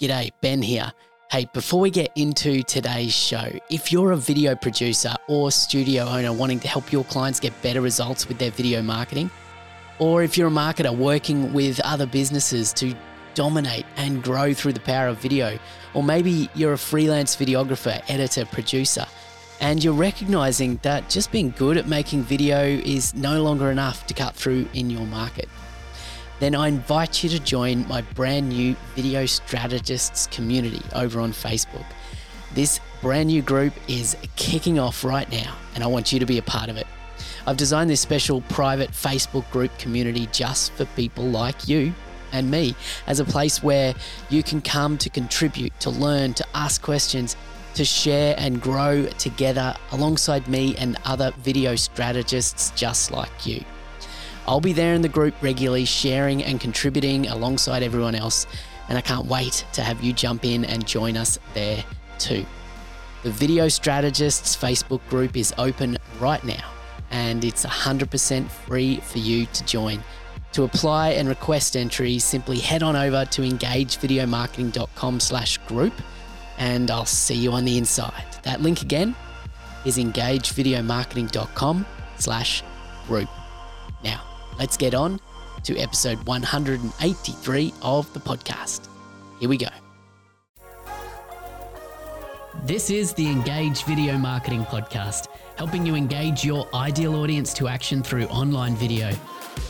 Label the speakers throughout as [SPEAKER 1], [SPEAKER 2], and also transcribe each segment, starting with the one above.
[SPEAKER 1] G'day, Ben here. Hey, before we get into today's show, if you're a video producer or studio owner wanting to help your clients get better results with their video marketing, or if you're a marketer working with other businesses to dominate and grow through the power of video, or maybe you're a freelance videographer, editor, producer, and you're recognizing that just being good at making video is no longer enough to cut through in your market, then I invite you to join my brand new Video Strategists community over on Facebook. This brand new group is kicking off right now, and I want you to be a part of it. I've designed this special private Facebook group community just for people like you and me as a place where you can come to contribute, to learn, to ask questions, to share and grow together alongside me and other video strategists just like you. I'll be there in the group regularly, sharing and contributing alongside everyone else, and I can't wait to have you jump in and join us there too. The Video Strategists Facebook group is open right now, and it's 100% free for you to join. To apply and request entry, simply head on over to engagevideomarketing.com slash group and I'll see you on the inside. That link again is engagevideomarketing.com slash group. Now, let's get on to episode 183 of the podcast. Here we go. This is the Engage Video Marketing Podcast, helping you engage your ideal audience to action through online video.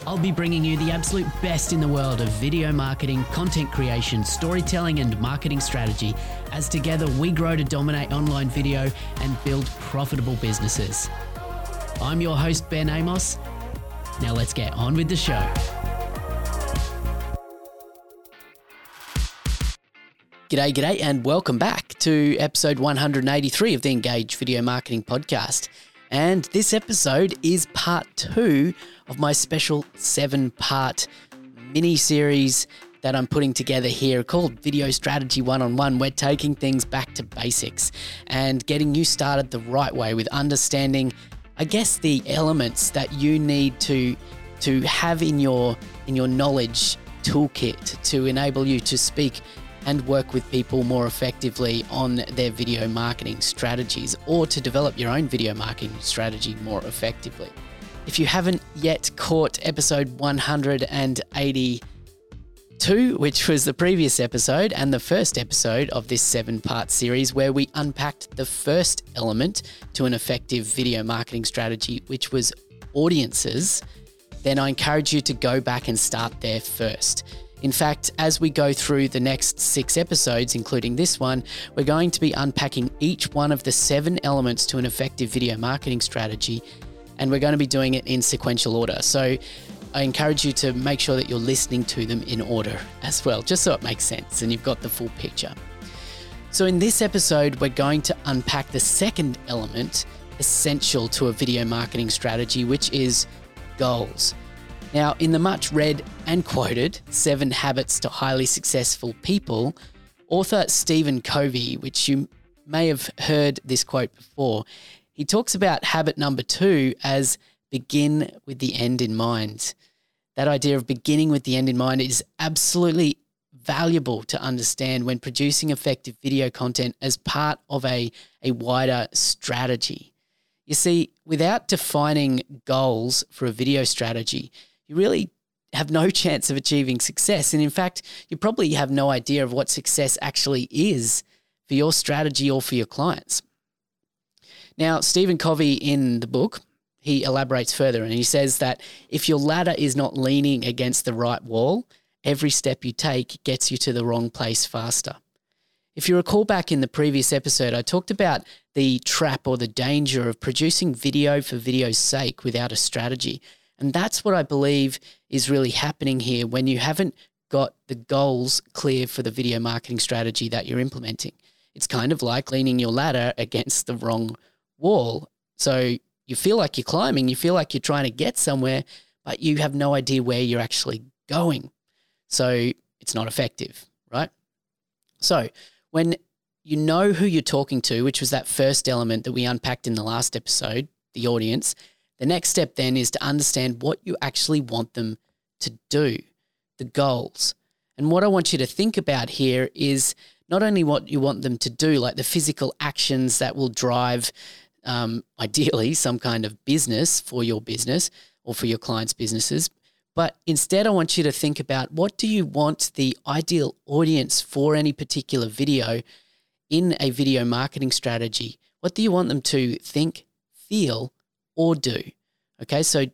[SPEAKER 1] I'll be bringing you the absolute best in the world of video marketing, content creation, storytelling, and marketing strategy as together we grow to dominate online video and build profitable businesses. I'm your host, Ben Amos. Now let's get on with the show. G'day, g'day, and welcome back to episode 183 of the Engage Video Marketing Podcast. And this episode is part two of my special seven part mini series that I'm putting together here called Video Strategy One on One. We're taking things back to basics and getting you started the right way with understanding, I guess, the elements that you need to to have in your in your knowledge toolkit to enable you to speak and work with people more effectively on their video marketing strategies or to develop your own video marketing strategy more effectively. If you haven't yet caught episode 182, which was the previous episode and the first episode of this seven part series, where we unpacked the first element to an effective video marketing strategy, which was audiences, then I encourage you to go back and start there first. In fact, as we go through the next six episodes, including this one, we're going to be unpacking each one of the seven elements to an effective video marketing strategy, and we're going to be doing it in sequential order. So I encourage you to make sure that you're listening to them in order as well, just so it makes sense and you've got the full picture. So, in this episode, we're going to unpack the second element essential to a video marketing strategy, which is goals. Now, in the much read and quoted Seven Habits to Highly Successful People, author Stephen Covey, which you may have heard this quote before, he talks about habit number two as begin with the end in mind. That idea of beginning with the end in mind is absolutely valuable to understand when producing effective video content as part of a, a wider strategy. You see, without defining goals for a video strategy, you really have no chance of achieving success. And in fact, you probably have no idea of what success actually is for your strategy or for your clients. Now, Stephen Covey in the book, he elaborates further and he says that if your ladder is not leaning against the right wall, every step you take gets you to the wrong place faster. If you recall back in the previous episode, I talked about the trap or the danger of producing video for video's sake without a strategy. And that's what I believe is really happening here when you haven't got the goals clear for the video marketing strategy that you're implementing. It's kind of like leaning your ladder against the wrong wall. So you feel like you're climbing, you feel like you're trying to get somewhere, but you have no idea where you're actually going. So it's not effective, right? So when you know who you're talking to, which was that first element that we unpacked in the last episode, the audience, the next step then is to understand what you actually want them to do, the goals. And what I want you to think about here is not only what you want them to do, like the physical actions that will drive, um, ideally, some kind of business for your business or for your clients' businesses. But instead, I want you to think about what do you want the ideal audience for any particular video in a video marketing strategy? What do you want them to think, feel, or do? Okay, so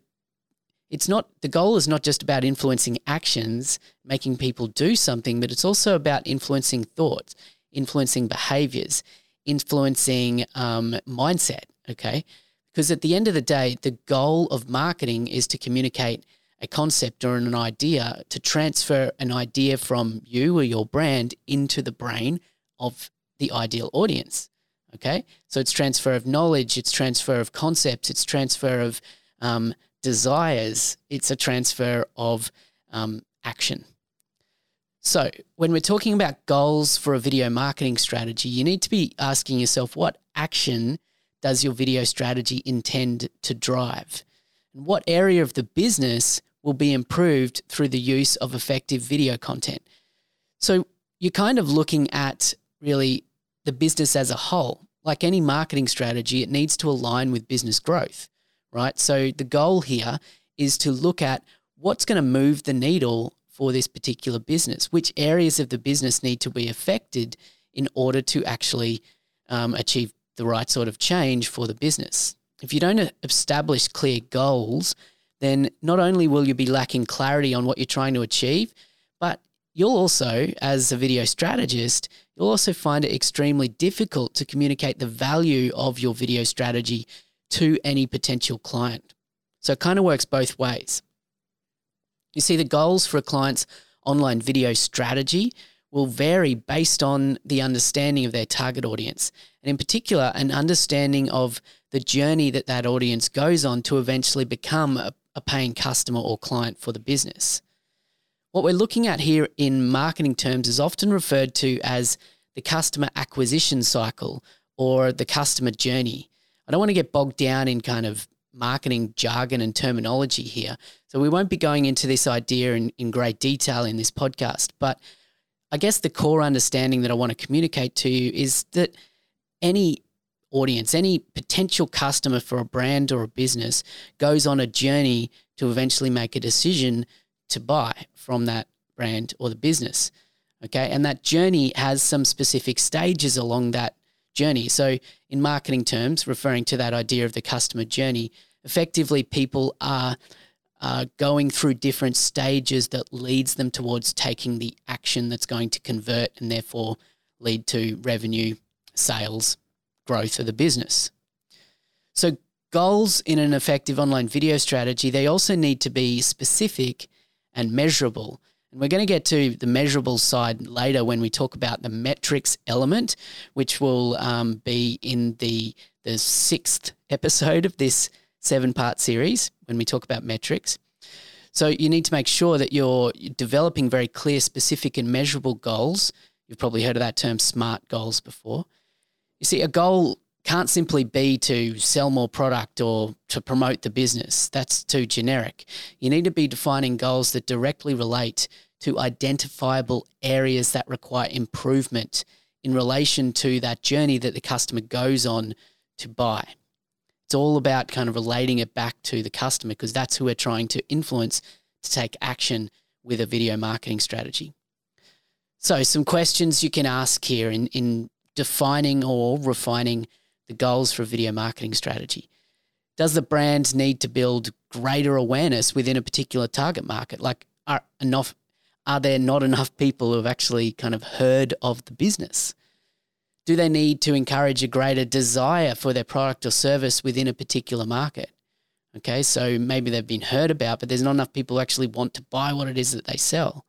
[SPEAKER 1] it's not the goal is not just about influencing actions, making people do something, but it's also about influencing thoughts, influencing behaviors, influencing um, mindset. Okay, because at the end of the day, the goal of marketing is to communicate a concept or an idea, to transfer an idea from you or your brand into the brain of the ideal audience. Okay, so it's transfer of knowledge, it's transfer of concepts, it's transfer of um, desires, it's a transfer of um, action. So, when we're talking about goals for a video marketing strategy, you need to be asking yourself what action does your video strategy intend to drive? And what area of the business will be improved through the use of effective video content? So, you're kind of looking at really the business as a whole. Like any marketing strategy, it needs to align with business growth right? So the goal here is to look at what's going to move the needle for this particular business, which areas of the business need to be affected in order to actually um, achieve the right sort of change for the business. If you don't establish clear goals, then not only will you be lacking clarity on what you're trying to achieve, but you'll also, as a video strategist, you'll also find it extremely difficult to communicate the value of your video strategy to any potential client. So it kind of works both ways. You see, the goals for a client's online video strategy will vary based on the understanding of their target audience, and in particular, an understanding of the journey that that audience goes on to eventually become a, a paying customer or client for the business. What we're looking at here in marketing terms is often referred to as the customer acquisition cycle or the customer journey. I don't want to get bogged down in kind of marketing jargon and terminology here. So we won't be going into this idea in, in great detail in this podcast. But I guess the core understanding that I want to communicate to you is that any audience, any potential customer for a brand or a business goes on a journey to eventually make a decision to buy from that brand or the business. Okay. And that journey has some specific stages along that journey. So, in marketing terms, referring to that idea of the customer journey, effectively people are uh, going through different stages that leads them towards taking the action that's going to convert and therefore lead to revenue, sales, growth of the business. So, goals in an effective online video strategy, they also need to be specific and measurable and we're going to get to the measurable side later when we talk about the metrics element, which will um, be in the, the sixth episode of this seven part series when we talk about metrics. So you need to make sure that you're developing very clear, specific, and measurable goals. You've probably heard of that term SMART goals before. You see, a goal can't simply be to sell more product or to promote the business. That's too generic. You need to be defining goals that directly relate to identifiable areas that require improvement in relation to that journey that the customer goes on to buy. It's all about kind of relating it back to the customer because that's who we're trying to influence to take action with a video marketing strategy. So, some questions you can ask here in, in defining or refining the goals for a video marketing strategy. Does the brand need to build greater awareness within a particular target market? Like, are enough are there not enough people who have actually kind of heard of the business? Do they need to encourage a greater desire for their product or service within a particular market? Okay, so maybe they've been heard about, but there's not enough people who actually want to buy what it is that they sell.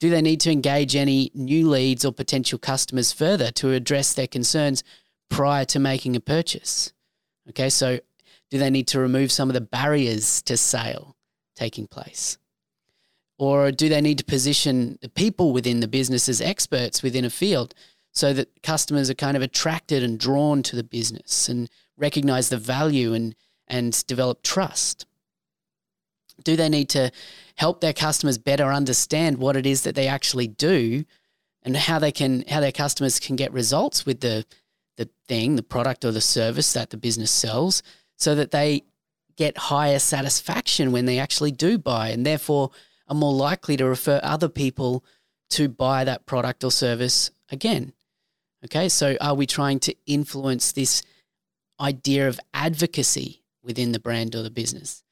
[SPEAKER 1] Do they need to engage any new leads or potential customers further to address their concerns prior to making a purchase? Okay, so do they need to remove some of the barriers to sale taking place? Or do they need to position the people within the business as experts within a field so that customers are kind of attracted and drawn to the business and recognize the value and, and develop trust? Do they need to help their customers better understand what it is that they actually do and how they can how their customers can get results with the the thing, the product or the service that the business sells so that they get higher satisfaction when they actually do buy and therefore are more likely to refer other people to buy that product or service again. Okay, so are we trying to influence this idea of advocacy within the brand or the business?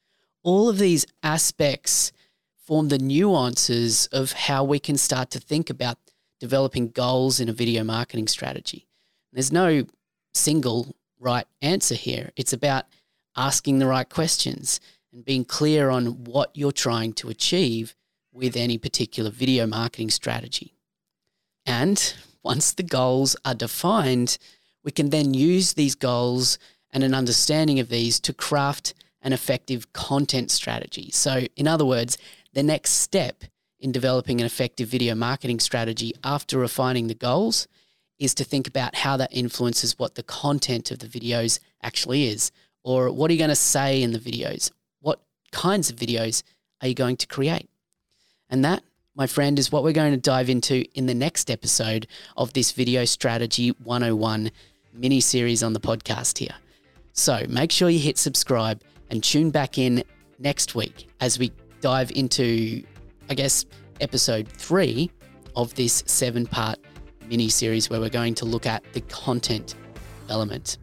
[SPEAKER 1] All of these aspects form the nuances of how we can start to think about developing goals in a video marketing strategy. There's no single right answer here. It's about asking the right questions and being clear on what you're trying to achieve with any particular video marketing strategy. And once the goals are defined, we can then use these goals and an understanding of these to craft an effective content strategy. So, in other words, the next step in developing an effective video marketing strategy after refining the goals is to think about how that influences what the content of the videos actually is. Or what are you going to say in the videos? What kinds of videos are you going to create? And that, my friend, is what we're going to dive into in the next episode of this Video Strategy 101 mini series on the podcast here. So make sure you hit subscribe and tune back in next week as we dive into, I guess, episode three of this seven part mini series where we're going to look at the content element.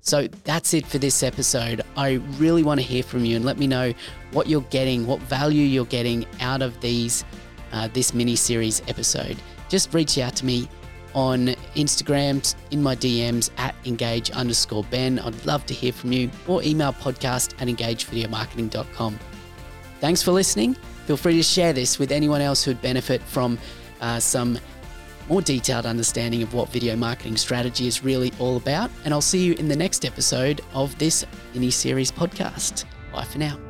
[SPEAKER 1] So that's it for this episode. I really want to hear from you and let me know what you're getting, what value you're getting out of these uh, this mini series episode. Just reach out to me on Instagram in my DMs at engage underscore Ben. I'd love to hear from you or email podcast at engagevideomarketing.com. Thanks for listening. Feel free to share this with anyone else who'd benefit from uh, some more detailed understanding of what video marketing strategy is really all about. And I'll see you in the next episode of this mini series podcast. Bye for now.